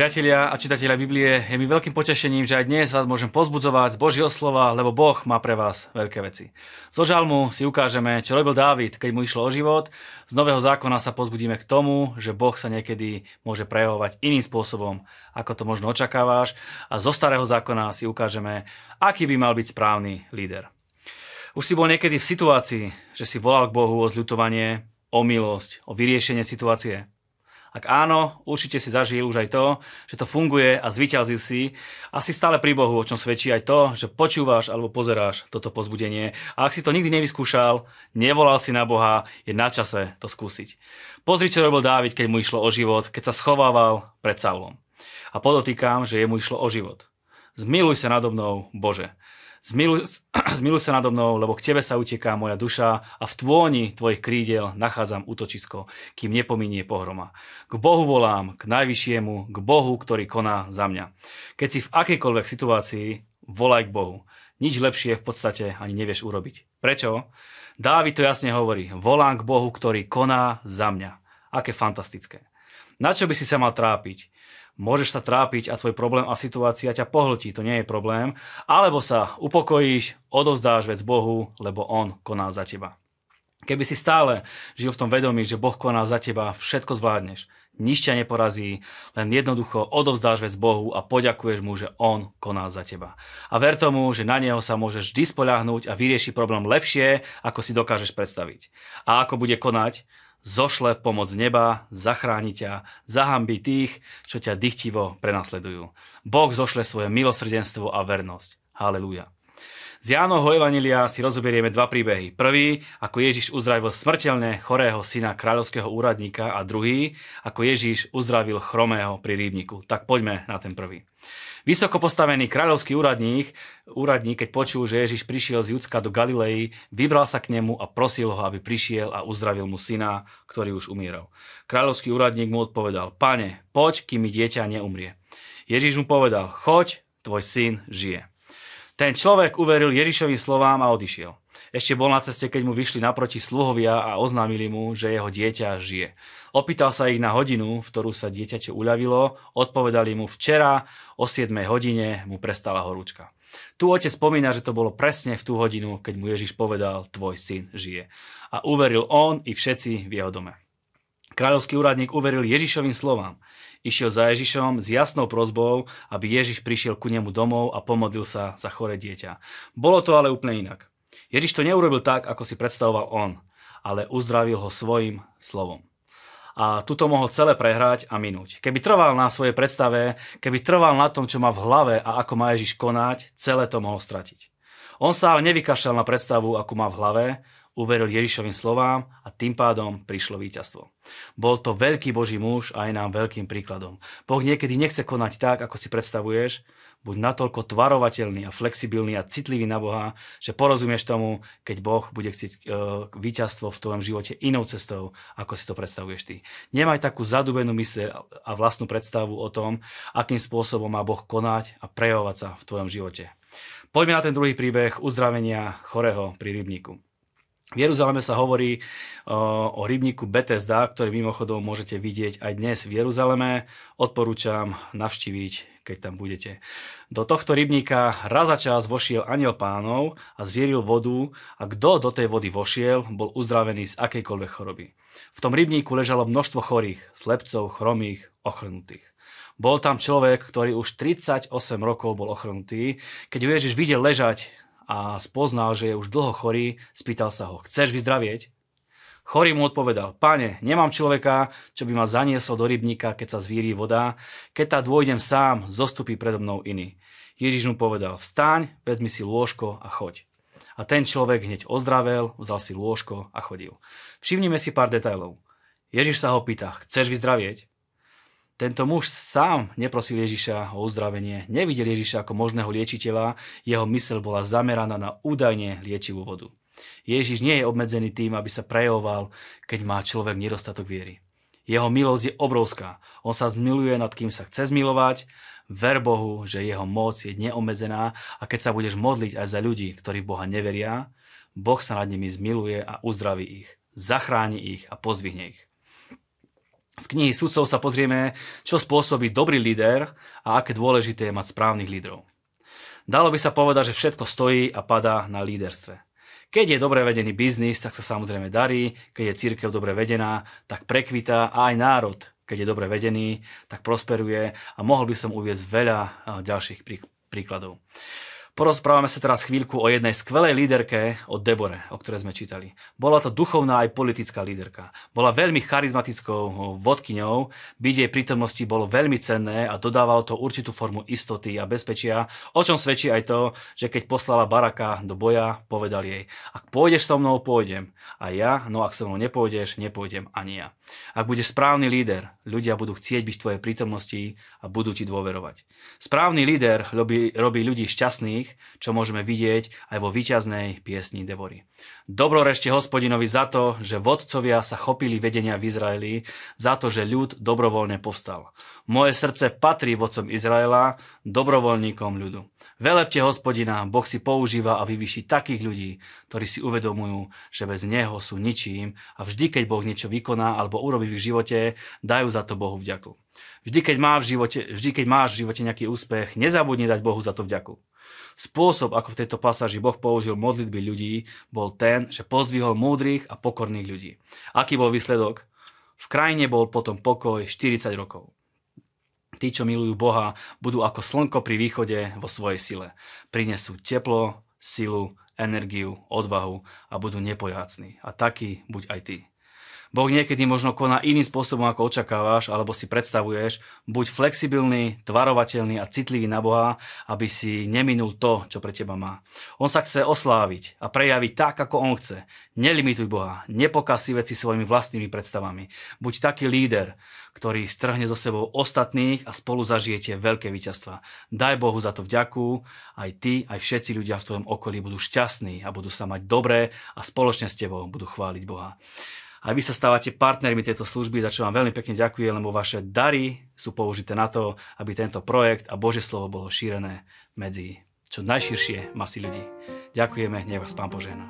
Priatelia a čitatelia Biblie, je mi veľkým potešením, že aj dnes vás môžem pozbudzovať z Božieho slova, lebo Boh má pre vás veľké veci. Zo žalmu si ukážeme, čo robil Dávid, keď mu išlo o život. Z Nového zákona sa pozbudíme k tomu, že Boh sa niekedy môže prejavovať iným spôsobom, ako to možno očakávaš. A zo Starého zákona si ukážeme, aký by mal byť správny líder. Už si bol niekedy v situácii, že si volal k Bohu o zľutovanie, o milosť, o vyriešenie situácie. Ak áno, určite si zažil už aj to, že to funguje a zvyťazil si a si stále pri Bohu, o čom svedčí aj to, že počúvaš alebo pozeráš toto pozbudenie. A ak si to nikdy nevyskúšal, nevolal si na Boha, je na čase to skúsiť. Pozri, čo robil Dávid, keď mu išlo o život, keď sa schovával pred Saulom. A podotýkam, že jemu išlo o život. Zmiluj sa nado mnou, Bože. Zmiluj, sa nado mnou, lebo k Tebe sa uteká moja duša a v tvôni Tvojich krídel nachádzam útočisko, kým nepominie pohroma. K Bohu volám, k Najvyššiemu, k Bohu, ktorý koná za mňa. Keď si v akejkoľvek situácii, volaj k Bohu. Nič lepšie v podstate ani nevieš urobiť. Prečo? Dávid to jasne hovorí. Volám k Bohu, ktorý koná za mňa. Aké fantastické. Na čo by si sa mal trápiť? Môžeš sa trápiť a tvoj problém a situácia ťa pohltí, to nie je problém. Alebo sa upokojíš, odovzdáš vec Bohu, lebo On koná za teba. Keby si stále žil v tom vedomí, že Boh koná za teba, všetko zvládneš. Nič ťa neporazí, len jednoducho odovzdáš vec Bohu a poďakuješ mu, že On koná za teba. A ver tomu, že na Neho sa môžeš vždy spoľahnúť a vyrieši problém lepšie, ako si dokážeš predstaviť. A ako bude konať, zošle pomoc neba, zachráni ťa, zahambí tých, čo ťa dychtivo prenasledujú. Boh zošle svoje milosrdenstvo a vernosť. Halelúja. Z Jánovho Evanília si rozoberieme dva príbehy. Prvý, ako Ježiš uzdravil smrteľne chorého syna kráľovského úradníka a druhý, ako Ježiš uzdravil chromého pri rýbniku. Tak poďme na ten prvý. Vysoko postavený kráľovský úradník, úradník, keď počul, že Ježiš prišiel z Judska do Galilei, vybral sa k nemu a prosil ho, aby prišiel a uzdravil mu syna, ktorý už umieral. Kráľovský úradník mu odpovedal, pane, poď, kým mi dieťa neumrie. Ježiš mu povedal, choď, tvoj syn žije. Ten človek uveril Ježišovým slovám a odišiel. Ešte bol na ceste, keď mu vyšli naproti sluhovia a oznámili mu, že jeho dieťa žije. Opýtal sa ich na hodinu, v ktorú sa dieťaťo uľavilo, odpovedali mu včera o 7 hodine mu prestala horúčka. Tu otec spomína, že to bolo presne v tú hodinu, keď mu Ježiš povedal, tvoj syn žije. A uveril on i všetci v jeho dome. Kráľovský úradník uveril Ježišovým slovám. Išiel za Ježišom s jasnou prozbou, aby Ježiš prišiel ku nemu domov a pomodlil sa za chore dieťa. Bolo to ale úplne inak. Ježiš to neurobil tak, ako si predstavoval on, ale uzdravil ho svojim slovom. A tuto mohol celé prehrať a minúť. Keby trval na svojej predstave, keby trval na tom, čo má v hlave a ako má Ježiš konať, celé to mohol stratiť. On sa ale nevykašľal na predstavu, akú má v hlave, uveril Ježišovým slovám a tým pádom prišlo víťazstvo. Bol to veľký Boží muž a aj nám veľkým príkladom. Boh niekedy nechce konať tak, ako si predstavuješ, buď natoľko tvarovateľný a flexibilný a citlivý na Boha, že porozumieš tomu, keď Boh bude chcieť e, víťazstvo v tvojom živote inou cestou, ako si to predstavuješ ty. Nemaj takú zadubenú mysle a vlastnú predstavu o tom, akým spôsobom má Boh konať a prejavovať sa v tvojom živote. Poďme na ten druhý príbeh uzdravenia chorého pri rybníku. V Jeruzaleme sa hovorí o, rybníku Bethesda, ktorý mimochodom môžete vidieť aj dnes v Jeruzaleme. Odporúčam navštíviť, keď tam budete. Do tohto rybníka raz za čas vošiel aniel pánov a zvieril vodu a kto do tej vody vošiel, bol uzdravený z akejkoľvek choroby. V tom rybníku ležalo množstvo chorých, slepcov, chromých, ochrnutých. Bol tam človek, ktorý už 38 rokov bol ochrnutý. Keď ho Ježiš videl ležať a spoznal, že je už dlho chorý, spýtal sa ho, chceš vyzdravieť? Chorý mu odpovedal, pane, nemám človeka, čo by ma zaniesol do rybníka, keď sa zvíri voda, keď tá dôjdem sám, zostupí predo mnou iný. Ježiš mu povedal, vstaň, vezmi si lôžko a choď. A ten človek hneď ozdravel, vzal si lôžko a chodil. Všimnime si pár detailov. Ježiš sa ho pýta, chceš vyzdravieť? Tento muž sám neprosil Ježiša o uzdravenie, nevidel Ježiša ako možného liečiteľa, jeho mysel bola zameraná na údajne liečivú vodu. Ježiš nie je obmedzený tým, aby sa prejavoval, keď má človek nedostatok viery. Jeho milosť je obrovská. On sa zmiluje nad kým sa chce zmilovať. Ver Bohu, že jeho moc je neobmedzená a keď sa budeš modliť aj za ľudí, ktorí v Boha neveria, Boh sa nad nimi zmiluje a uzdraví ich, zachráni ich a pozvihne ich. Z knihy sudcov sa pozrieme, čo spôsobí dobrý líder a aké dôležité je mať správnych lídrov. Dalo by sa povedať, že všetko stojí a padá na líderstve. Keď je dobre vedený biznis, tak sa samozrejme darí, keď je církev dobre vedená, tak prekvita a aj národ, keď je dobre vedený, tak prosperuje a mohol by som uviezť veľa ďalších príkladov. Porozprávame sa teraz chvíľku o jednej skvelej líderke, o Debore, o ktorej sme čítali. Bola to duchovná aj politická líderka. Bola veľmi charizmatickou vodkyňou, byť jej prítomnosti bolo veľmi cenné a dodávalo to určitú formu istoty a bezpečia, o čom svedčí aj to, že keď poslala Baraka do boja, povedal jej, ak pôjdeš so mnou, pôjdem. A ja, no ak so mnou nepôjdeš, nepôjdem ani ja. Ak budeš správny líder, ľudia budú chcieť byť v tvojej prítomnosti a budú ti dôverovať. Správny líder robí, robí ľudí šťastných, čo môžeme vidieť aj vo výťaznej piesni Devory. Dobro rešte hospodinovi za to, že vodcovia sa chopili vedenia v Izraeli, za to, že ľud dobrovoľne povstal. Moje srdce patrí vodcom Izraela, dobrovoľníkom ľudu. Velepte hospodina, Boh si používa a vyvyší takých ľudí, ktorí si uvedomujú, že bez Neho sú ničím a vždy, keď Boh niečo vykoná alebo urobí v ich živote, dajú za to Bohu vďaku. Vždy keď, má v živote, vždy, keď máš v živote nejaký úspech, nezabudni dať Bohu za to vďaku. Spôsob, ako v tejto pasáži Boh použil modlitby ľudí, bol ten, že pozdvihol múdrych a pokorných ľudí. Aký bol výsledok? V krajine bol potom pokoj 40 rokov. Tí, čo milujú Boha, budú ako slnko pri východe vo svojej sile. Prinesú teplo, silu, energiu, odvahu a budú nepojácni. A taký buď aj ty. Boh niekedy možno koná iným spôsobom, ako očakávaš, alebo si predstavuješ. Buď flexibilný, tvarovateľný a citlivý na Boha, aby si neminul to, čo pre teba má. On sa chce osláviť a prejaviť tak, ako on chce. Nelimituj Boha, nepokaz si veci svojimi vlastnými predstavami. Buď taký líder, ktorý strhne so sebou ostatných a spolu zažijete veľké víťazstva. Daj Bohu za to vďaku, aj ty, aj všetci ľudia v tvojom okolí budú šťastní a budú sa mať dobré a spoločne s tebou budú chváliť Boha. A vy sa stávate partnermi tejto služby, za čo vám veľmi pekne ďakujem, lebo vaše dary sú použité na to, aby tento projekt a Božie slovo bolo šírené medzi čo najširšie masy ľudí. Ďakujeme, nech vás Pán požehná.